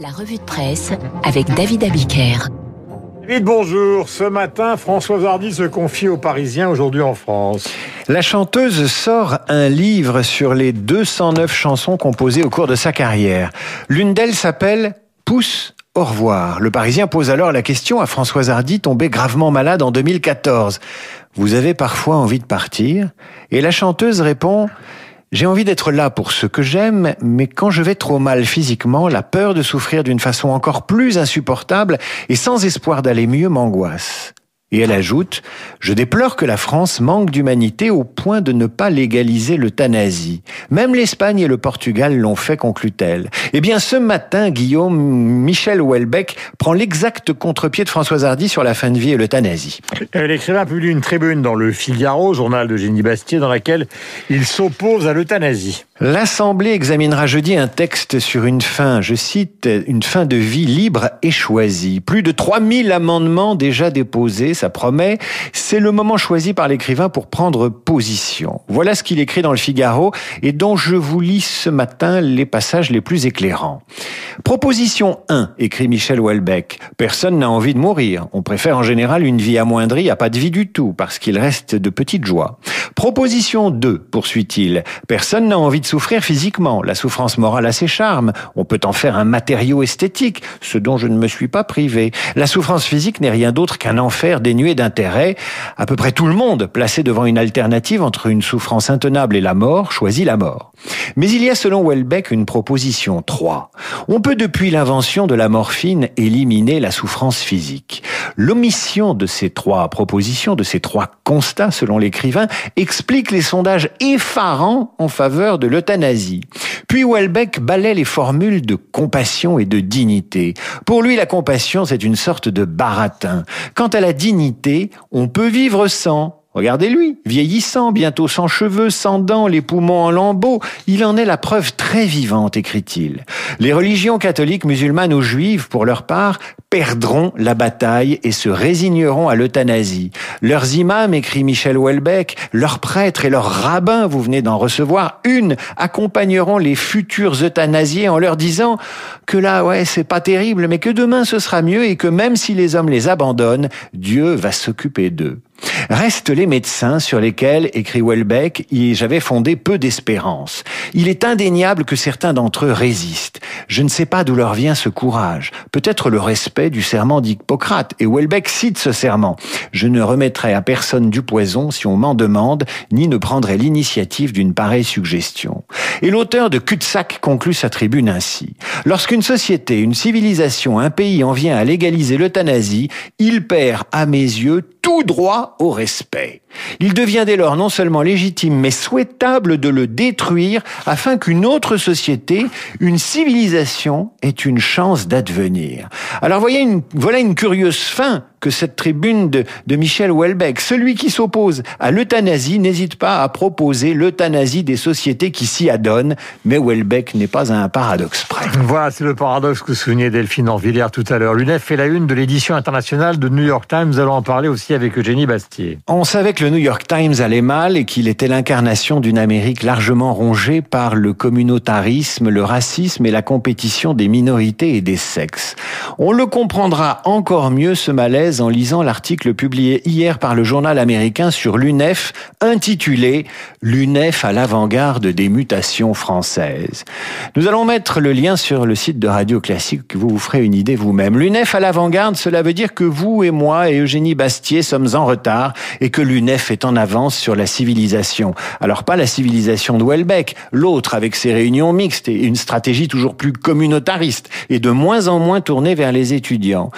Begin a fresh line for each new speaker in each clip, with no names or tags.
La revue de presse avec David Abiker.
David, bonjour. Ce matin, Françoise Hardy se confie aux Parisiens aujourd'hui en France.
La chanteuse sort un livre sur les 209 chansons composées au cours de sa carrière. L'une d'elles s'appelle Pousse au revoir. Le Parisien pose alors la question à Françoise Hardy, tombée gravement malade en 2014. Vous avez parfois envie de partir? Et la chanteuse répond j'ai envie d'être là pour ce que j'aime, mais quand je vais trop mal physiquement, la peur de souffrir d'une façon encore plus insupportable et sans espoir d'aller mieux m'angoisse. Et elle ajoute, je déplore que la France manque d'humanité au point de ne pas légaliser l'euthanasie. Même l'Espagne et le Portugal l'ont fait, conclut-elle. Eh bien, ce matin, Guillaume, Michel Houellebecq prend l'exact contre-pied de Françoise Hardy sur la fin de vie et l'euthanasie.
L'écrivain publie une tribune dans le Figaro, journal de Génie Bastier, dans laquelle il s'oppose à l'euthanasie.
L'Assemblée examinera jeudi un texte sur une fin, je cite, une fin de vie libre et choisie. Plus de 3000 amendements déjà déposés ça promet, c'est le moment choisi par l'écrivain pour prendre position. Voilà ce qu'il écrit dans le Figaro et dont je vous lis ce matin les passages les plus éclairants. Proposition 1, écrit Michel Houellebecq. Personne n'a envie de mourir. On préfère en général une vie amoindrie à pas de vie du tout, parce qu'il reste de petites joies. Proposition 2, poursuit-il. Personne n'a envie de souffrir physiquement. La souffrance morale a ses charmes. On peut en faire un matériau esthétique, ce dont je ne me suis pas privé. La souffrance physique n'est rien d'autre qu'un enfer d'intérêt. À peu près tout le monde, placé devant une alternative entre une souffrance intenable et la mort, choisit la mort. Mais il y a selon Welbeck une proposition 3. On peut depuis l'invention de la morphine éliminer la souffrance physique. L'omission de ces trois propositions, de ces trois constats selon l'écrivain, explique les sondages effarants en faveur de l'euthanasie. Puis Welbeck balaie les formules de compassion et de dignité. Pour lui, la compassion, c'est une sorte de baratin. Quant à la dignité, on peut vivre sans. Regardez-lui, vieillissant, bientôt sans cheveux, sans dents, les poumons en lambeaux. Il en est la preuve très vivante, écrit-il. Les religions catholiques, musulmanes ou juives, pour leur part, perdront la bataille et se résigneront à l'euthanasie. Leurs imams, écrit Michel Houellebecq, leurs prêtres et leurs rabbins, vous venez d'en recevoir une, accompagneront les futurs euthanasiés en leur disant que là, ouais, c'est pas terrible, mais que demain ce sera mieux et que même si les hommes les abandonnent, Dieu va s'occuper d'eux. Restent les médecins sur lesquels, écrit Welbeck, j'avais fondé peu d'espérance. Il est indéniable que certains d'entre eux résistent. Je ne sais pas d'où leur vient ce courage. Peut-être le respect du serment d'Hippocrate. Et Welbeck cite ce serment. Je ne remettrai à personne du poison si on m'en demande, ni ne prendrai l'initiative d'une pareille suggestion. Et l'auteur de Cul-de-sac conclut sa tribune ainsi. Lorsqu'une société, une civilisation, un pays en vient à légaliser l'euthanasie, il perd, à mes yeux, tout droit au respect. Il devient dès lors non seulement légitime, mais souhaitable de le détruire afin qu'une autre société, une civilisation, ait une chance d'advenir. Alors voyez une, voilà une curieuse fin que cette tribune de, de Michel Houellebecq. Celui qui s'oppose à l'euthanasie n'hésite pas à proposer l'euthanasie des sociétés qui s'y adonnent, mais Houellebecq n'est pas un paradoxe près.
Voilà, c'est le paradoxe que soulignait Delphine Orvillère tout à l'heure. L'UNEF fait la une de l'édition internationale de New York Times. Nous allons en parler aussi avec Eugénie Bastier.
On savait que le New York Times allait mal et qu'il était l'incarnation d'une Amérique largement rongée par le communautarisme, le racisme et la compétition des minorités et des sexes. On le comprendra encore mieux ce malaise en lisant l'article publié hier par le journal américain sur l'UNEF intitulé L'UNEF à l'avant-garde des mutations françaises. Nous allons mettre le lien sur le site de Radio Classique que vous vous ferez une idée vous-même. L'UNEF à l'avant-garde, cela veut dire que vous et moi et Eugénie Bastier sommes en retard et que l'UNEF est en avance sur la civilisation. Alors pas la civilisation de Welbeck, l'autre avec ses réunions mixtes et une stratégie toujours plus communautariste et de moins en moins tournée vers les étudiants.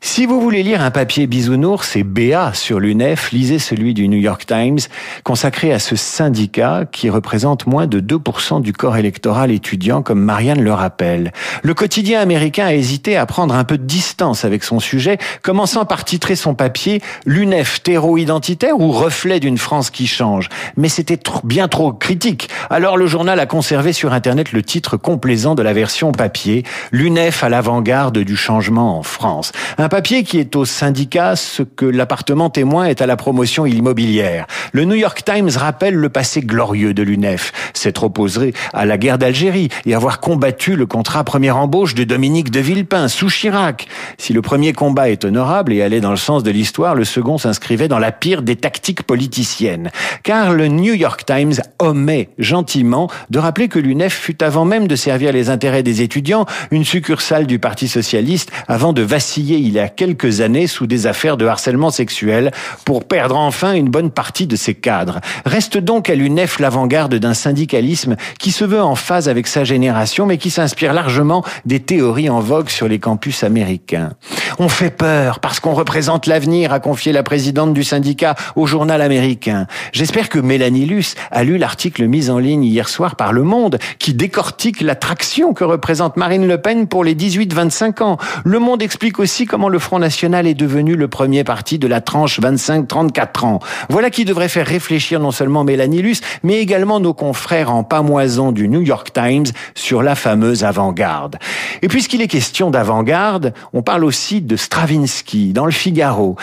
Si vous voulez lire un papier bisounours et BA sur l'UNEF, lisez celui du New York Times consacré à ce syndicat qui représente moins de 2% du corps électoral étudiant comme Marianne le rappelle. Le quotidien américain a hésité à prendre un peu de distance avec son sujet, commençant par titrer son papier l'UNEF terreau identitaire ou reflet d'une France qui change. Mais c'était bien trop critique. Alors le journal a conservé sur Internet le titre complaisant de la version papier, l'UNEF à l'avant-garde du changement en France. Un papier qui est au syndicat ce que l'appartement témoin est à la promotion immobilière. Le New York Times rappelle le passé glorieux de l'UNEF, s'être opposé à la guerre d'Algérie et avoir combattu le contrat première embauche de Dominique de Villepin sous Chirac. Si le premier combat est honorable et allait dans le sens de l'histoire, le second s'inscrivait dans la pire des tactiques politiciennes. Car le New York Times omet gentiment de rappeler que l'UNEF fut avant même de servir les intérêts des étudiants une succursale du Parti socialiste avant de vaciller il y a quelques années sous des affaires de harcèlement sexuel pour perdre enfin une bonne partie de ses cadres. Reste donc à l'UNEF l'avant-garde d'un syndicalisme qui se veut en phase avec sa génération mais qui s'inspire largement des théories en vogue sur les campus américains. On fait peur parce qu'on représente l'avenir, a confié la présidente du syndicat au journal américain. J'espère que Mélanie Luce a lu l'article mis en ligne hier soir par Le Monde qui décortique l'attraction que représente Marine Le Pen pour les 18-25 ans. Le Monde explique aussi comment le Front National est devenu le premier parti de la tranche 25-34 ans. Voilà qui devrait faire réfléchir non seulement Mélanie mais également nos confrères en pamoison du New York Times sur la fameuse avant-garde. Et puisqu'il est question d'avant-garde, on parle aussi de Stravinsky dans le Figaro,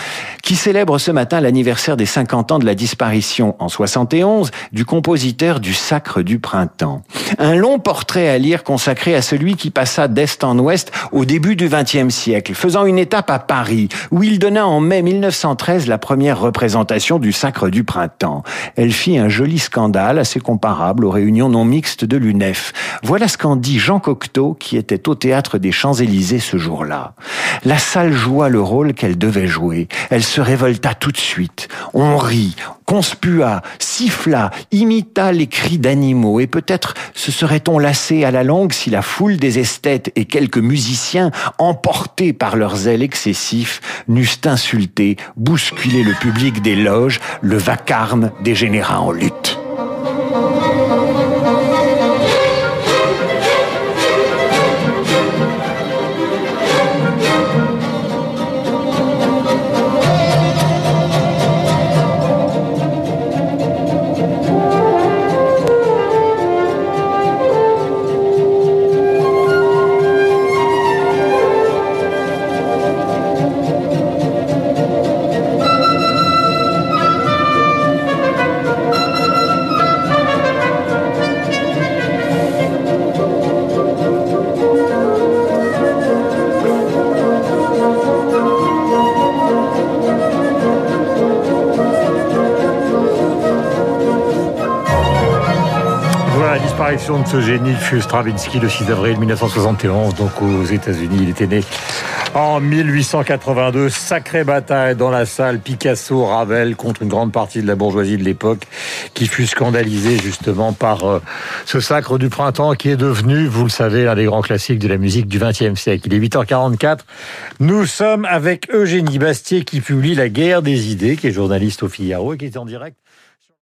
qui célèbre ce matin l'anniversaire des 50 ans de la disparition en 71 du compositeur du Sacre du Printemps. Un long portrait à lire consacré à celui qui passa d'est en ouest au début du XXe siècle, faisant une étape à Paris, où il donna en mai 1913 la première représentation du Sacre du Printemps. Elle fit un joli scandale assez comparable aux réunions non mixtes de l'UNEF. Voilà ce qu'en dit Jean Cocteau, qui était au théâtre des Champs-Élysées ce jour-là. La salle joua le rôle qu'elle devait jouer. Elle se révolta tout de suite. On rit, conspua, siffla, imita les cris d'animaux, et peut-être se serait-on lassé à la longue si la foule des esthètes et quelques musiciens, emportés par leurs zèle excessif, n'eussent insulté, bousculé le public des loges, le vacarme des générats en lutte.
De ce génie fut Stravinsky le 6 avril 1971, donc aux États-Unis. Il était né en 1882. Sacrée bataille dans la salle Picasso, Ravel contre une grande partie de la bourgeoisie de l'époque qui fut scandalisée justement par euh, ce sacre du printemps qui est devenu, vous le savez, l'un des grands classiques de la musique du XXe siècle. Il est 8h44. Nous sommes avec Eugénie Bastier qui publie La guerre des idées, qui est journaliste au Figaro et qui est en direct